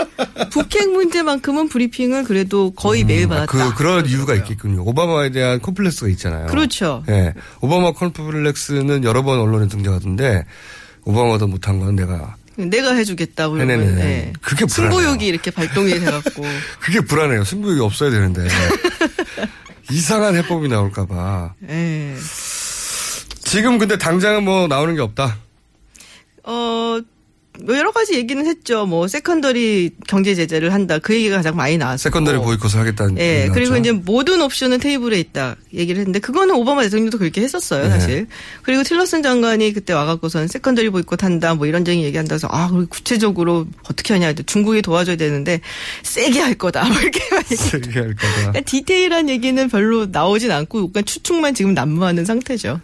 북핵 문제만큼은 브리핑을 그래도 거의 매일 받았다. 그 그런 이유가 있겠군요. 오바마에 대한 콤플렉스가 있잖아요. 그렇죠. 예. 오바마 콤플렉스는 여러 번 언론에 등장하던데 오바마도 못한 건 내가 내가 해주겠다. 그러면. 네. 그게 불안해요. 승부욕이 이렇게 발동이 돼갖고 그게 불안해요. 승부욕이 없어야 되는데 이상한 해법이 나올까봐. 예. 지금 근데 당장은 뭐 나오는 게 없다. 어, 뭐 여러 가지 얘기는 했죠. 뭐 secondary 경제 제재를 한다. 그 얘기가 가장 많이 나왔어요. secondary 보이콧을 하겠다는. 예, 얘기 그리고. 이제 모든 옵션은 테이블에 있다 얘기를 했는데 그거는 오바마 대통령도 그렇게 했었어요, 네. 사실. 그리고 틸러슨 장관이 그때 와갖고선 secondary 보이콧 한다, 뭐 이런저런 얘기한다 해서 아, 그리고 구체적으로 어떻게 하냐, 중국이 도와줘야 되는데 세게 할 거다, 뭐 이렇게 많이 세게 할 거다. 그러니까 디테일한 얘기는 별로 나오진 않고 그러니까 추측만 지금 난무하는 상태죠.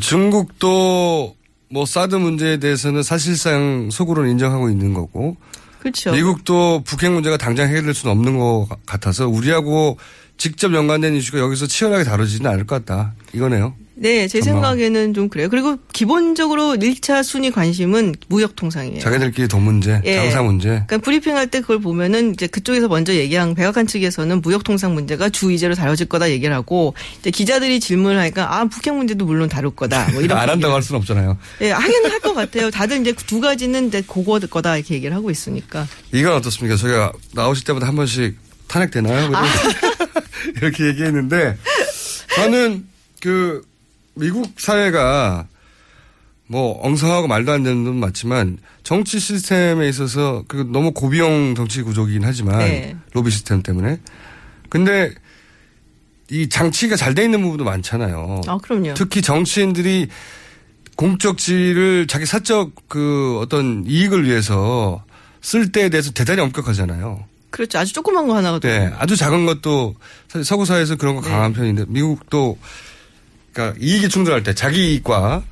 중국도 뭐 사드 문제에 대해서는 사실상 속으로는 인정하고 있는 거고 그렇죠. 미국도 북핵 문제가 당장 해결될 수는 없는 것 같아서 우리하고 직접 연관된 이슈가 여기서 치열하게 다루지는 않을 것 같다. 이거네요. 네, 제 전망. 생각에는 좀 그래요. 그리고 기본적으로 1차 순위 관심은 무역 통상이에요. 자기들끼리 돈 문제, 예. 장사 문제. 그러니까 브리핑할 때 그걸 보면은 이제 그쪽에서 먼저 얘기한 백악관 측에서는 무역 통상 문제가 주 의제로 다뤄질 거다 얘기를 하고 이제 기자들이 질문을 하니까 아 북핵 문제도 물론 다룰 거다 뭐 이런 안 한다고 할 수는 없잖아요. 예, 하긴 할 것 같아요. 다들 이제 두 가지는 이제 그거 거다 이렇게 얘기를 하고 있으니까. 이건 어떻습니까? 저희가 나오실 때마다 한 번씩 탄핵되나요? 아. 이렇게 얘기했는데 저는 그 미국 사회가 뭐 엉성하고 말도 안 되는 건 맞지만 정치 시스템에 있어서 그 너무 고비용 정치 구조이긴 하지만 네. 로비 시스템 때문에 근데 이 장치가 잘 돼 있는 부분도 많잖아요. 아, 그럼요. 특히 정치인들이 공적 지위를 자기 사적 그 어떤 이익을 위해서 쓸 때에 대해서 대단히 엄격하잖아요. 그렇죠. 아주 조그만 거 하나가 네, 아주 작은 것도 사실 서구 사회에서 그런 거 강한 네. 편인데 미국도 그러니까 이익이 충돌할 때 자기 이익과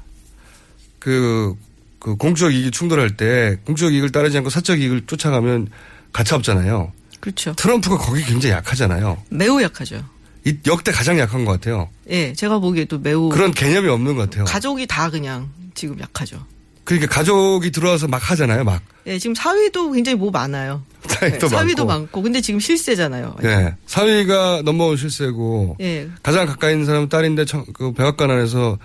그, 그 공적 이익이 충돌할 때 공적 이익을 따르지 않고 사적 이익을 쫓아가면 가차 없잖아요. 그렇죠. 트럼프가 거기 굉장히 약하잖아요. 매우 약하죠. 이 역대 가장 약한 것 같아요. 예, 제가 보기에도 매우 그런 개념이 없는 것 같아요. 가족이 다 그냥 지금 약하죠. 그러니까 가족이 들어와서 막 하잖아요, 막. 예, 지금 사위도 굉장히 뭐 많아요. 사위도 예, 사위도 많고. 많고. 근데 지금 실세잖아요. 네. 사위가 넘버원 실세고 예. 가장 가까이 있는 사람은 딸인데 청- 그 백악관 안에서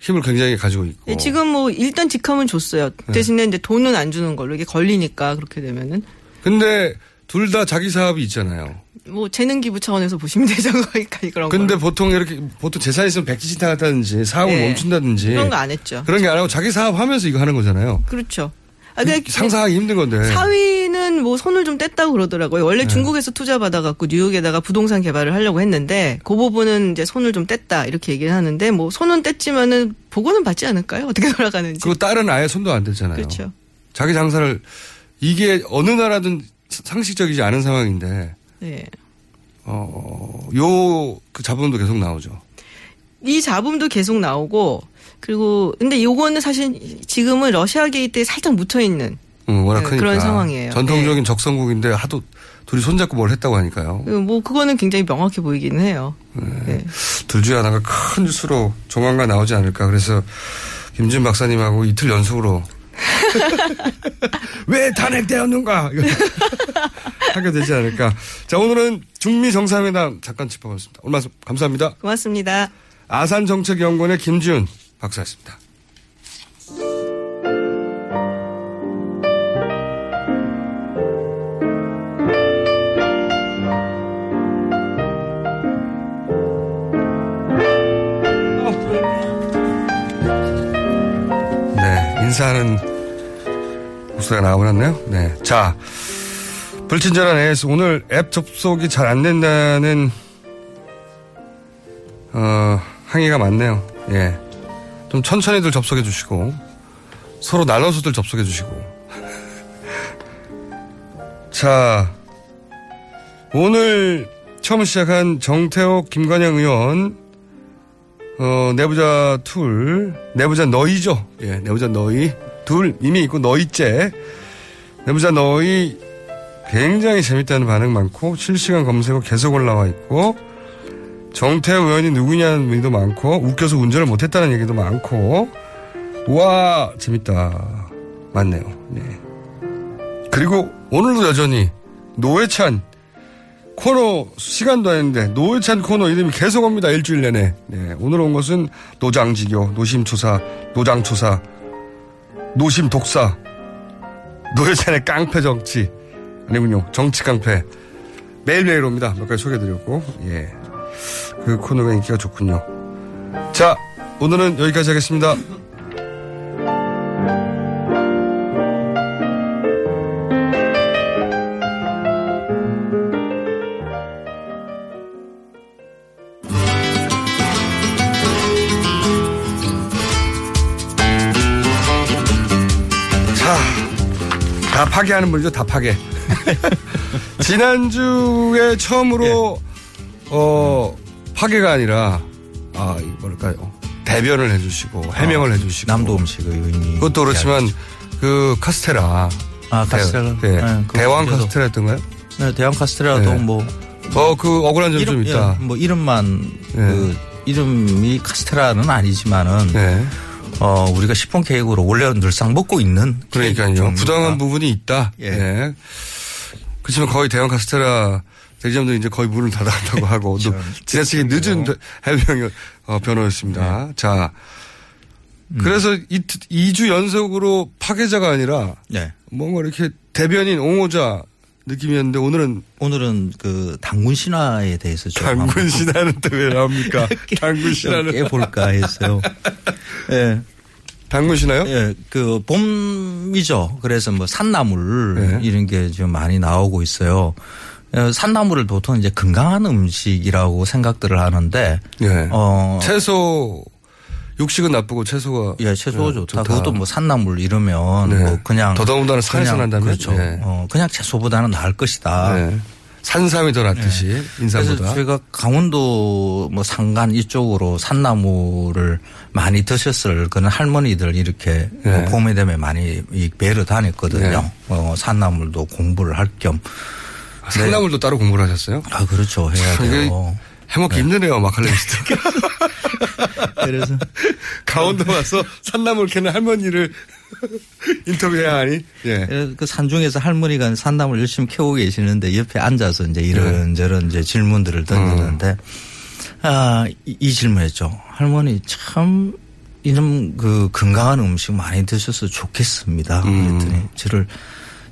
힘을 굉장히 가지고 있고. 예, 지금 뭐 일단 직함은 줬어요. 네. 대신에 이제 돈은 안 주는 걸로 이게 걸리니까 그렇게 되면은 근데 둘 다 자기 사업이 있잖아요. 뭐 재능 기부 차원에서 보시면 되죠. 거기까지 그런 거. 근데 보통 이렇게 보통 재산 있으면 백지신탁 한다든지 사업을 네. 멈춘다든지 그런 거 안 했죠. 그런 게 안 하고 자기 사업 하면서 이거 하는 거잖아요. 그렇죠. 아, 그러니까 상상하기 힘든 건데. 사위는 뭐 손을 좀 뗐다고 그러더라고요. 원래 네. 중국에서 투자 받아갖고 뉴욕에다가 부동산 개발을 하려고 했는데 그 부분은 이제 손을 좀 뗐다 이렇게 얘기를 하는데 뭐 손은 뗐지만은 보고는 받지 않을까요? 어떻게 돌아가는지. 그 딸은 아예 손도 안 댔잖아요. 그렇죠. 자기 장사를 이게 어느 나라든 상식적이지 않은 상황인데 네. 어 요 그 자본도 계속 나오죠. 이 잡음도 계속 나오고 그리고 근데 요거는 사실 지금은 러시아 게이트에 살짝 묻혀 있는 응, 워낙 네. 그런 상황이에요. 전통적인 적성국인데 하도 둘이 손잡고 뭘 했다고 하니까요. 뭐 그거는 굉장히 명확해 보이기는 해요. 네. 둘 중에 하나가 큰 뉴스로 조만간 나오지 않을까. 그래서 김준 박사님하고 이틀 연속으로 왜 탄핵되었는가? 하게 되지 않을까. 자, 오늘은 중미 정상회담 잠깐 짚어봤습니다. 오늘 말씀 감사합니다. 고맙습니다. 아산정책연구원의 김지훈 박사였습니다. 네, 인사는 목소리가 나와버렸네요. 네. 자, 불친절한 AS. 오늘 앱 접속이 잘 안 된다는, 어, 항의가 많네요. 예. 좀 천천히들 접속해 주시고, 서로 나눠서들 접속해 주시고. 자, 오늘 처음 시작한 정태욱, 김관영 의원, 어, 내부자 툴, 내부자 너희죠. 예, 내부자 너희. 둘, 이미 있고 너희째. 내부자 너희 굉장히 재밌다는 반응 많고, 실시간 검색어 계속 올라와 있고, 정태욱 의원이 누구냐는 문의도 많고, 웃겨서 운전을 못했다는 얘기도 많고, 우와, 재밌다. 맞네요. 네. 그리고 오늘도 여전히 노회찬 코너 시간도 아닌데 노회찬 코너 이름이 계속 옵니다. 일주일 내내. 네, 오늘 온 것은 노장지교, 노심초사, 노장초사, 노심 독사, 노회찬의 깡패 정치. 아니군요. 정치 깡패. 매일매일 옵니다. 몇 가지 소개해드렸고, 예. 그 코너가 인기가 좋군요. 자, 오늘은 여기까지 하겠습니다. 다 파괴하는 분이죠, 다 파괴. 지난주에 처음으로, 어, 파괴가 아니라, 아, 이 뭐랄까요. 대변을 해주시고, 해명을 해주시고. 남도 음식의 의미. 그것도 그렇지만, 그, 카스테라. 아, 카스테라. 대, 네. 네, 대왕 카스테라였던가요? 네, 대왕 카스테라도 네. 뭐. 어, 그, 억울한 점이 좀 있다. 예, 뭐, 이름만, 네. 그, 이름이 카스테라는 아니지만은. 네. 어, 우리가 식품 케이크로 원래 늘상 먹고 있는. 그러니까요. 부당한 종류가. 부분이 있다. 예. 예. 그렇지만 거의 대형 카스테라 대리점도 이제 거의 문을 닫아간다고 하고 또 지나치게 늦은 해명 어, 변호였습니다. 자. 그래서 이, 2주 연속으로 파괴자가 아니라 네. 뭔가 이렇게 대변인 옹호자 느낌이었는데 오늘은 오늘은 그 당군 신화에 대해서 좀 당군 신화는 또 왜 나옵니까? 당군 신화는 깨볼까 해서요. 예. 당군 신화요? 예, 그 봄이죠. 그래서 뭐 산나물 네. 이런 게 좀 많이 나오고 있어요. 어, 산나물을 보통 이제 건강한 음식이라고 생각들을 하는데 예. 어 채소 육식은 나쁘고 채소가 예, 채소가 예, 좋다. 그것도 뭐 산나물 이러면 네. 뭐 그냥 더더군다나 산에서 난다면? 그렇죠. 네. 어, 그냥 채소보다는 나을 것이다. 네. 산삼이 더 낫듯이 그래서 인삼보다. 저희가 강원도 뭐 산간 이쪽으로 산나물을 많이 드셨을 그런 할머니들 이렇게 네. 뭐 봄에 되면 많이 이 배로 다녔거든요. 네. 어, 산나물도 공부를 할 겸. 산나물도 따로 공부를 하셨어요? 아 그렇죠. 해야 돼요. 해먹기 힘드네요, 마칼레미스트. 그래서 강원도 와서 산나물 캐는 할머니를 인터뷰해야 하니? 예. 그 산중에서 할머니가 산나물 열심히 캐고 계시는데 옆에 앉아서 이제 이런저런 이제 질문들을 던지는데 아, 이, 이 질문했죠. 할머니 참 이런 그 건강한 음식 많이 드셔서 좋겠습니다. 그랬더니 저를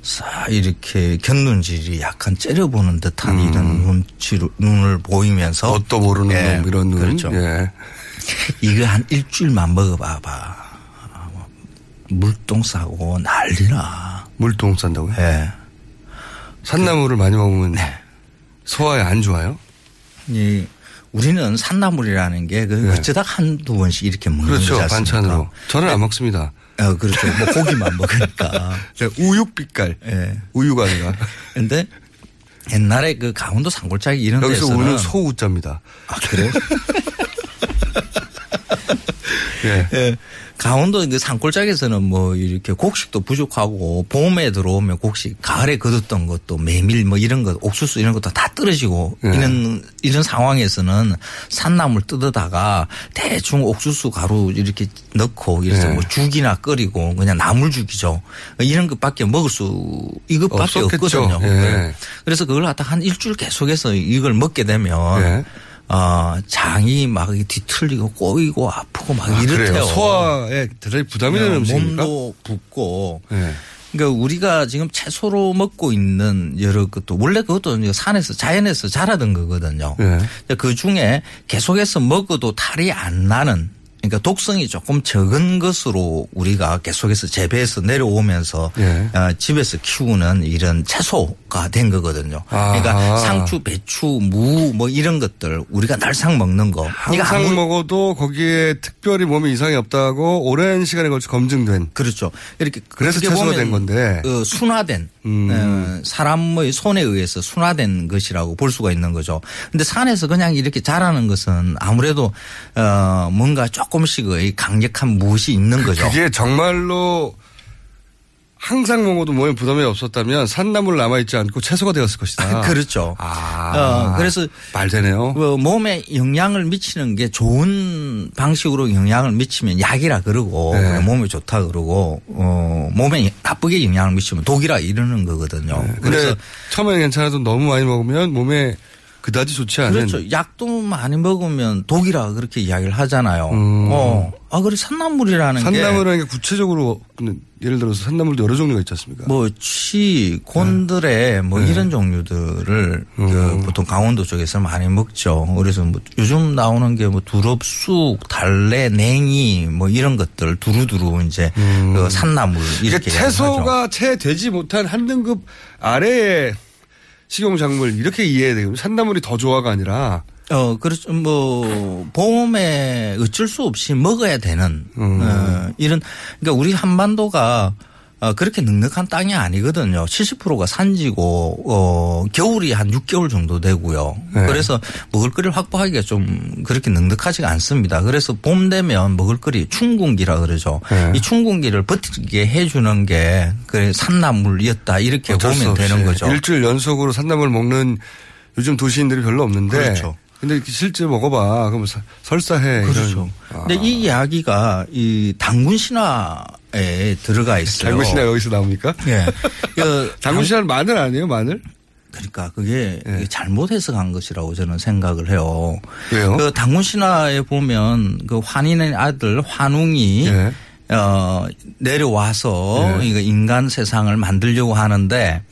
싹 이렇게 곁눈질이 약간 째려보는 듯한 이런 눈치 눈을 보이면서 뭣도 모르는 예, 놈, 이런 눈. 그렇죠. 예. 이거 한 일주일만 먹어봐봐. 물똥 싸고 난리나. 물똥 싼다고요? 예. 산나물을 많이 먹으면 소화에 안 좋아요? 이 우리는 산나물이라는 게그 어쩌다 한두 번씩 이렇게 먹는 네. 그렇죠? 반찬으로. 저는 안 먹습니다. 어, 그렇죠. 뭐 고기만 먹으니까. 제가 우육 빛깔. 예. 우유가 아니라. 근데 옛날에 그 강원도 산골짜기 이런 여기서 데서는 우는 소우자입니다. 아, 그래요? 예. 예. 강원도 그 산골짜기에서는 뭐 이렇게 곡식도 부족하고 봄에 들어오면 곡식, 가을에 거뒀던 것도 메밀 뭐 이런 것, 옥수수 이런 것도 다 떨어지고 예. 이런 이런 상황에서는 산나물 뜯어다가 대충 옥수수 가루 이렇게 넣고 이래서 예. 뭐 죽이나 끓이고 그냥 나물죽이죠. 이런 것밖에 먹을 수 이것밖에 없었겠죠. 없거든요. 예. 네. 그래서 그걸 갖다 한 일주일 계속해서 이걸 먹게 되면 예. 어, 장이 막 뒤틀리고 꼬이고 아프고 막 아, 이렇대요. 그래요? 소화에 대단히 부담이 되는 네, 음식입니까? 몸도 붓고. 예. 그러니까 우리가 지금 채소로 먹고 있는 여러 것도 원래 그것도 산에서 자연에서 자라던 거거든요. 예. 근데 그 중에 계속해서 먹어도 탈이 안 나는 그러니까 독성이 조금 적은 것으로 우리가 계속해서 재배해서 내려오면서 예. 어, 집에서 키우는 이런 채소가 된 거거든요. 그러니까 아하. 상추, 배추, 무 뭐 이런 것들 우리가 날상 먹는 거. 그러니까 항상 아무- 먹어도 거기에 특별히 몸에 이상이 없다고 오랜 시간에 걸쳐 검증된. 그렇죠. 이렇게 그래서 채소가 된 건데. 어, 순화된 음. 어, 사람의 손에 의해서 순화된 것이라고 볼 수가 있는 거죠. 근데 산에서 그냥 이렇게 자라는 것은 아무래도 어, 뭔가 조금씩의 강력한 무엇이 있는 거죠. 그게 정말로 항상 먹어도 몸에 부담이 없었다면 산나물 남아있지 않고 채소가 되었을 것이다. 그렇죠. 아. 어, 그래서 말 되네요. 어, 몸에 영향을 미치는 게 좋은 방식으로 영향을 미치면 약이라 그러고 네. 몸에 좋다 그러고 어, 몸에 나쁘게 영향을 미치면 독이라 이러는 거거든요. 네. 그래서 처음에는 괜찮아도 너무 많이 먹으면 몸에 그다지 좋지 않은. 그렇죠. 약도 많이 먹으면 독이라 그렇게 이야기를 하잖아요. 음. 어. 아, 그래 산나물이라는 게 산나물은 구체적으로 예를 들어서 산나물도 여러 종류가 있지 않습니까? 뭐, 취, 곤드레, 뭐, 네. 이런 종류들을, 그, 음. 보통 강원도 쪽에서 많이 먹죠. 그래서 뭐, 요즘 나오는 게 뭐, 두릅쑥, 달래, 냉이, 뭐, 이런 것들, 두루두루 이제, 그 산나물, 이렇게. 음. 채소가 채 되지 못한 한 등급 아래의 식용작물 이렇게 이해해야 되고 산나물이 더 좋아가 아니라 어, 그렇죠. 뭐, 봄에 어쩔 수 없이 먹어야 되는, 음. 어, 이런, 그러니까 우리 한반도가 어, 그렇게 넉넉한 땅이 아니거든요. 70%가 산지고, 어, 겨울이 한 6개월 정도 되고요. 네. 그래서 먹을거리를 확보하기가 좀 그렇게 넉넉하지가 않습니다. 그래서 봄 되면 먹을거리 충군기라 그러죠. 네. 이 충군기를 버티게 해주는 게 그 산나물이었다. 이렇게 보면 되는 거죠. 일주일 연속으로 산나물 먹는 요즘 도시인들이 별로 없는데 그렇죠. 근데 실제 먹어봐 그럼 사- 설사해 그렇죠. 이런. 근데 이 이야기가 이 당군 신화 에 들어가 있어요. 당군 신화 여기서 나옵니까? 예. 그 당군 신화는 마늘 아니에요 마늘? 그러니까 그게 예. 잘못 해석한 것이라고 저는 생각을 해요. 왜요? 그 당군 신화에 보면 그 환인의 아들 환웅이 예. 어 내려와서 예. 이거 인간 세상을 만들려고 하는데 어,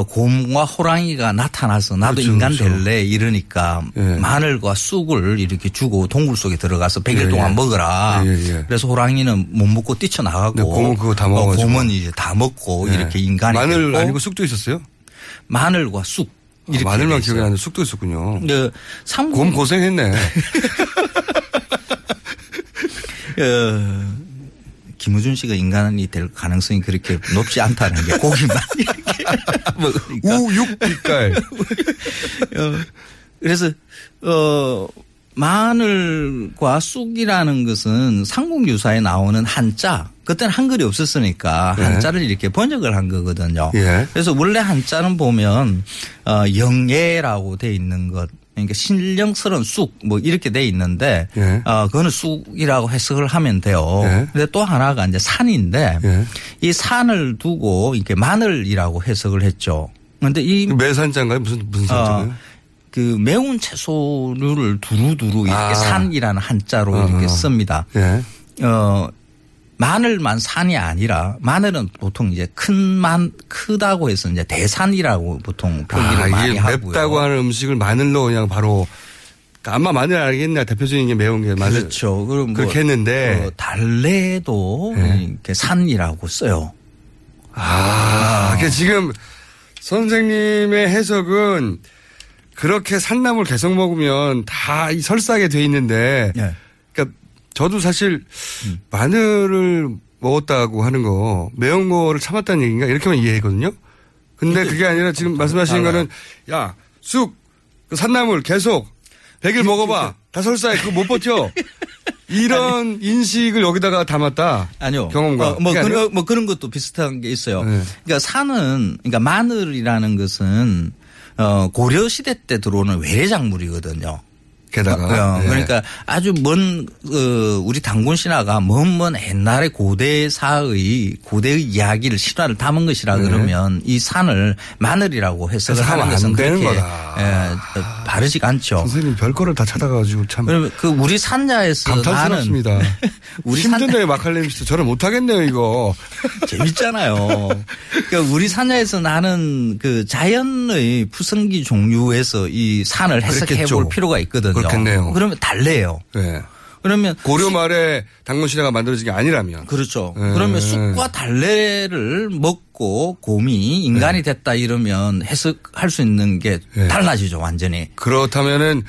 곰과 호랑이가 나타나서 나도 그렇죠, 인간 그렇죠. 될래 이러니까 예. 마늘과 쑥을 이렇게 주고 동굴 속에 들어가서 100일 예, 동안 예. 먹어라. 예, 예. 그래서 호랑이는 못 먹고 뛰쳐나가고 네, 곰은 그거 다 어, 먹어가지고. 곰은 이제 다 먹고 예. 이렇게 인간이 마늘 아니고 쑥도 있었어요? 마늘과 쑥 아, 이렇게 마늘만 돼 기억이. 나는데 쑥도 있었군요. 그 삼국 곰 고생했네. 어, 김우준 씨가 인간이 될 가능성이 그렇게 높지 않다는 게 고기만 이렇게 먹으니까. 우육 빛깔. 어, 그래서 어 마늘과 쑥이라는 것은 삼국유사에 나오는 한자 그때는 한글이 없었으니까 네. 한자를 이렇게 번역을 한 거거든요. 예. 그래서 원래 한자는 보면 어 영예라고 돼 있는 것 그러니까 신령스러운 쑥 뭐 이렇게 돼 있는데 예. 어 그거는 쑥이라고 해석을 하면 돼요. 예. 근데 또 하나가 이제 산인데 예. 이 산을 두고 이렇게 마늘이라고 해석을 했죠. 근데 이 매산자인가요? 무슨 무슨 산자인가요? 어, 그 매운 채소를 두루두루 이렇게 아. 산이라는 한자로 어허. 이렇게 씁니다. 예. 어, 마늘만 산이 아니라 마늘은 보통 이제 큰만 크다고 해서 이제 대산이라고 보통 표기를 아, 많이 이게 하고요. 맵다고 하는 음식을 마늘로 그냥 바로 그러니까 아마 마늘 알겠냐 대표적인 게 매운 게 마늘 그렇죠. 그럼 뭐 그렇게 했는데 어, 달래도 네. 이렇게 산이라고 써요. 아, 그러니까 지금 선생님의 해석은 그렇게 산나물 계속 먹으면 다이 설사하게 돼 있는데 예. 저도 사실 음. 마늘을 먹었다고 하는 거 매운 거를 참았다는 얘기인가 이렇게만 이해했거든요. 근데 그게 아니라 지금 말씀하시는 달라요. 거는 야, 쑥, 그 산나물 계속 100일 먹어봐. 다 설사해. 그거 못 버텨. 이런 인식을 여기다가 담았다. 아니요. 경험과. 어, 뭐? 그런, 뭐 그런 것도 비슷한 게 있어요. 네. 그러니까 산은, 그러니까 마늘이라는 것은 어, 고려 시대 때 들어오는 외래 작물이거든요. 게다가. 어, 네. 그러니까 아주 먼, 어, 우리 당군 신화가 먼 먼 옛날의 고대사의, 고대의 이야기를 신화를 담은 것이라 네. 그러면 이 산을 마늘이라고 해석을 하는 것은 그렇게 거다. 예, 어, 바르지가 않죠. 선생님 별거를 다 찾아가지고 참. 그러면 그 우리 산자에서 나는 감탄스럽습니다. 우리 산 힘든데 마칼렘 씨도 저를 못 하겠네요 이거. 재밌잖아요. 그러니까 우리 산야에서 나는 그 자연의 푸성기 종류에서 이 산을 해석해 그랬겠죠. 볼 필요가 있거든요. 그렇겠네요. 그러면 달래요. 네. 그러면 고려 말에 당군 신화가 만들어진 게 아니라면 그렇죠. 예. 그러면 쑥과 달래를 먹고 곰이 인간이 네. 됐다 이러면 해석할 수 있는 게 달라지죠, 완전히. 그렇다면은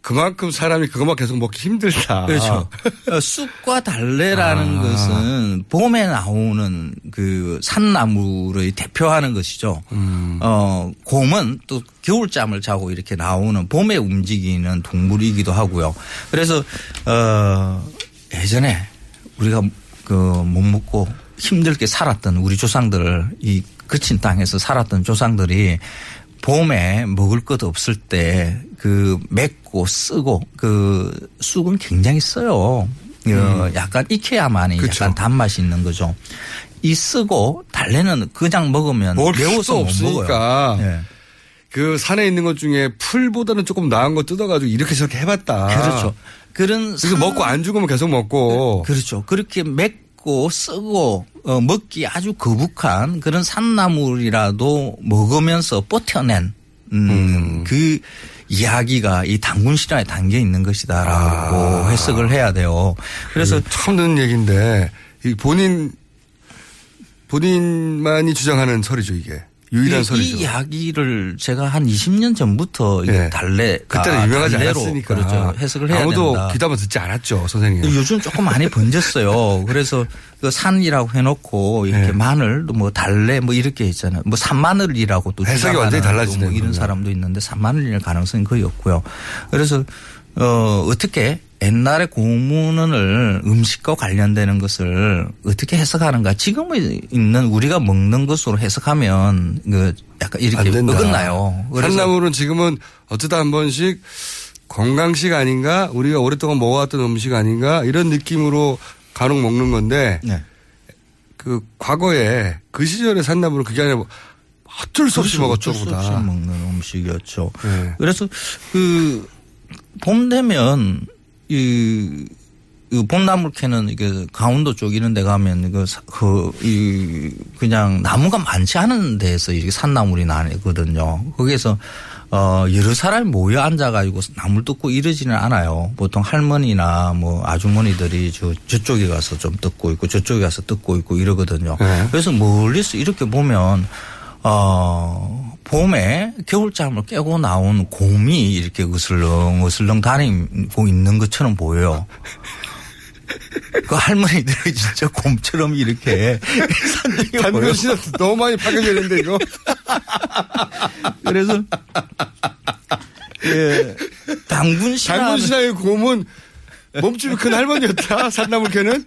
그만큼 사람이 그것만 계속 먹기 힘들다. 그렇죠. 어, 쑥과 달래라는 아. 것은 봄에 나오는 그 산나물의 대표하는 것이죠. 음. 어, 곰은 또 겨울잠을 자고 이렇게 나오는 봄에 움직이는 동물이기도 하고요. 그래서 어, 예전에 우리가 그 못 먹고 힘들게 살았던 우리 조상들 이 그친 땅에서 살았던 조상들이 봄에 먹을 것 없을 때 그 맵고 쓰고 그 쑥은 굉장히 써요. 어, 음. 약간 익혀야만이 그쵸. 약간 단맛이 있는 거죠. 이 쓰고 달래는 그냥 먹으면 매워서 못 없으니까 먹어요. 예. 그 산에 있는 것 중에 풀보다는 조금 나은 거 뜯어가지고 이렇게 저렇게 해봤다. 그렇죠. 그런 그래서 먹고 안 죽으면 계속 먹고. 그렇죠. 그렇게 맵 고 쓰고 어, 먹기 아주 거북한 그런 산나물이라도 먹으면서 버텨낸 음, 그 이야기가 이 당군 신화에 담겨 있는 것이다라고 아. 해석을 해야 돼요. 그래서 처음 듣는 얘기인데 이 본인 본인만이 주장하는 설이죠 이게 유일한 이, 설이죠. 이 이야기를 제가 한 20년 전부터 이게 네. 달래 그때는 유명하지 달래로 않았으니까 그렇죠. 해석을 해야 아무도 된다. 귀담아 듣지 않았죠 선생님. 요즘 조금 많이 번졌어요. 그래서 그 산이라고 해놓고 이렇게 네. 마늘 뭐 달래 뭐 이렇게 있잖아요. 뭐 산마늘이라고 또 해석이 완전히 또 달라지네요, 뭐 이런. 사람도 있는데 산마늘일 가능성이 거의 없고요. 그래서 어 어떻게 옛날의 고문을 음식과 관련되는 것을 어떻게 해석하는가 지금의 있는 우리가 먹는 것으로 해석하면 그 약간 이렇게. 어긋나요. 산나물은 지금은 어쩌다 한 번씩 건강식 아닌가 우리가 오랫동안 먹어왔던 음식 아닌가 이런 느낌으로 간혹 먹는 건데 네. 그 과거에 그 시절의 산나물은 그게 아니라 뭐 어쩔 수 없이 그렇죠. 먹었죠 어쩔 수 없이. 먹는 음식이었죠. 네. 그래서 그 봄 되면 이, 이 봄나물 캐는 이게 강원도 쪽 이런 데 가면 이거 사- 그, 이, 그냥 나무가 많지 않은 데에서 이게 산나물이 나거든요. 거기에서 어, 여러 사람이 모여 앉아가지고 나물 뜯고 이러지는 않아요. 보통 할머니나 뭐 아주머니들이 저, 저쪽에 가서 좀 뜯고 있고 저쪽에 가서 뜯고 있고 이러거든요. 네. 그래서 멀리서 이렇게 보면 어, 봄에 겨울잠을 깨고 나온 곰이 이렇게 으슬렁 으슬렁 다니고 있는 것처럼 보여요. 그 할머니들이 진짜 곰처럼 이렇게. 단군 신화 너무 많이 파괴되는데 이거. 그래서 예, 당군 신화 단군 신화의 곰은 몸집이 큰 할머니였다 산나물 캐는.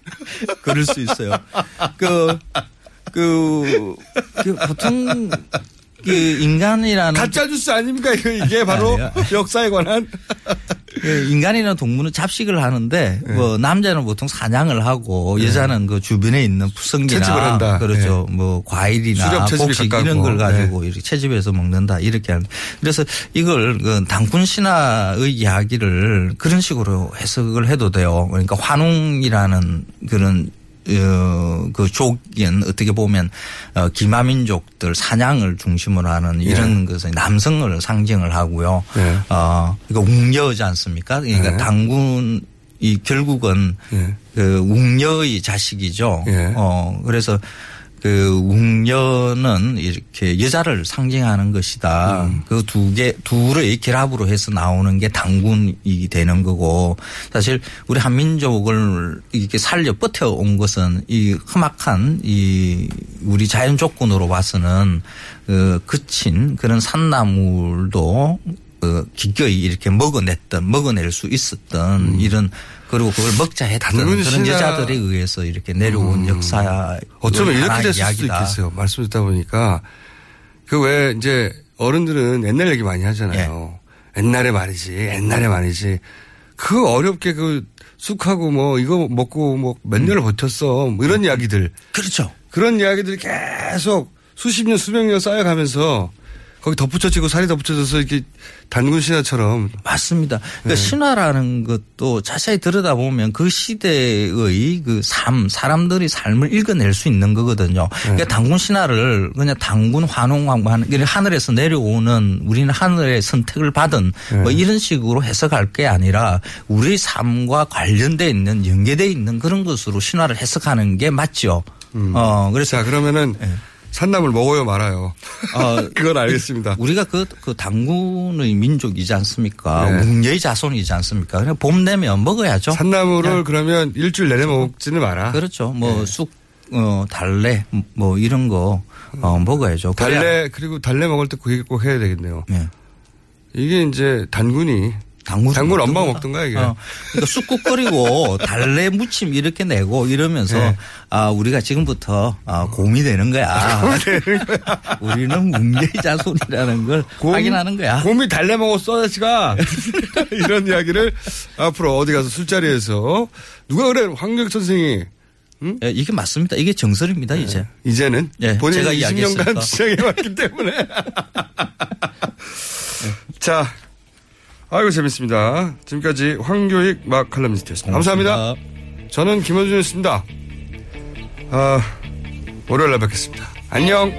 그럴 수 있어요. 그, 그, 그 보통 그 인간이라는 가짜 뉴스 아닙니까 이거 이게 바로. 역사에 관한. 그 인간이나 동물은 잡식을 하는데 네. 뭐 남자는 보통 사냥을 하고 여자는 그 주변에 있는 푸성기나. 그렇죠. 뭐 과일이나 곡식. 이런 걸 가지고 이렇게 채집해서 먹는다 이렇게 하는. 그래서 이걸 그 당군 신화의 이야기를 그런 식으로 해석을 해도 돼요. 그러니까 환웅이라는 그런 어, 그 족인 어떻게 보면 어, 기마민족들 사냥을 중심으로 하는 이런 것은 남성을 상징을 하고요. 네. 어, 이거 웅녀지 않습니까? 그러니까 네. 당군 이 결국은 네. 그 웅녀의 자식이죠. 예. 어, 그래서 그 웅녀는 이렇게 여자를 상징하는 것이다. 음. 그두 개, 둘의 결합으로 해서 나오는 게 당군이 되는 거고 사실 우리 한민족을 이렇게 살려 버텨온 것은 이 험악한 이 우리 자연 조건으로 봐서는 그 그친 그런 산나물도 그 기꺼이 이렇게 먹어냈던 먹어낼 수 있었던 이런 그리고 그걸 먹자 했던 음. 그런 여자들에 의해서 이렇게 내려온 역사 어쩌면 이렇게 됐을 수도 있겠어요. 말씀 듣다 보니까 그 왜 이제 어른들은 옛날 얘기 많이 하잖아요. 예. 옛날에 말이지, 옛날에 말이지. 그 어렵게 그 쑥하고 뭐 이거 먹고 뭐몇 년을 버텼어. 뭐 이런 이야기들. 그렇죠. 그런 이야기들이 계속 수십 년, 수백 년 쌓여가면서 거기 덧붙여지고 살이 덧붙여져서 이렇게 단군 신화처럼. 맞습니다. 그러니까 네. 신화라는 것도 자세히 들여다보면 그 시대의 그 삶, 사람들이 삶을 읽어낼 수 있는 거거든요. 네. 그러니까 당군 신화를 그냥 당군 환웅왕만 하늘에서 내려오는 우리는 하늘의 선택을 받은 뭐 네. 이런 식으로 해석할 게 아니라 우리 삶과 관련돼 있는 연계돼 있는 그런 것으로 신화를 해석하는 게 맞죠. 어, 그래서. 자, 그러면은 네. 산나물 먹어요, 말아요. 어, 그건 알겠습니다. 우리가 그, 그 당군의 민족이지 않습니까? 네. 웅녀의 자손이지 않습니까? 그냥 봄 되면 먹어야죠. 산나물을 네. 그러면 일주일 내내 먹지는 마라. 그렇죠. 뭐 쑥, 어, 달래, 뭐 이런 거, 어, 먹어야죠. 그래야- 달래, 그리고 달래 먹을 때그 얘기 꼭 해야 되겠네요. 네. 이게 이제 단군이. 먹던 엄마가 거야. 먹던가, 이게. 어, 그러니까 쑥국 끓이고 달래 무침 이렇게 내고 이러면서 네. 아 우리가 지금부터 아, 곰이 되는 거야. 우리는 웅녀의 자손이라는 걸 확인하는 거야. 곰이 달래 먹었어, 자식아. 이런 이야기를 앞으로 어디 가서 술자리에서 누가 그래, 황교익 선생이. 예, 이게 맞습니다. 이게 정설입니다, 이제. 이제는 예, 본인이 제가 20년간 이야기했으니까. 지정해왔기 때문에. 자, 아이고 재밌습니다. 지금까지 황교익 막 칼럼니스트였습니다. 감사합니다. 저는 김원준이었습니다. 아, 월요일날 뵙겠습니다. 안녕.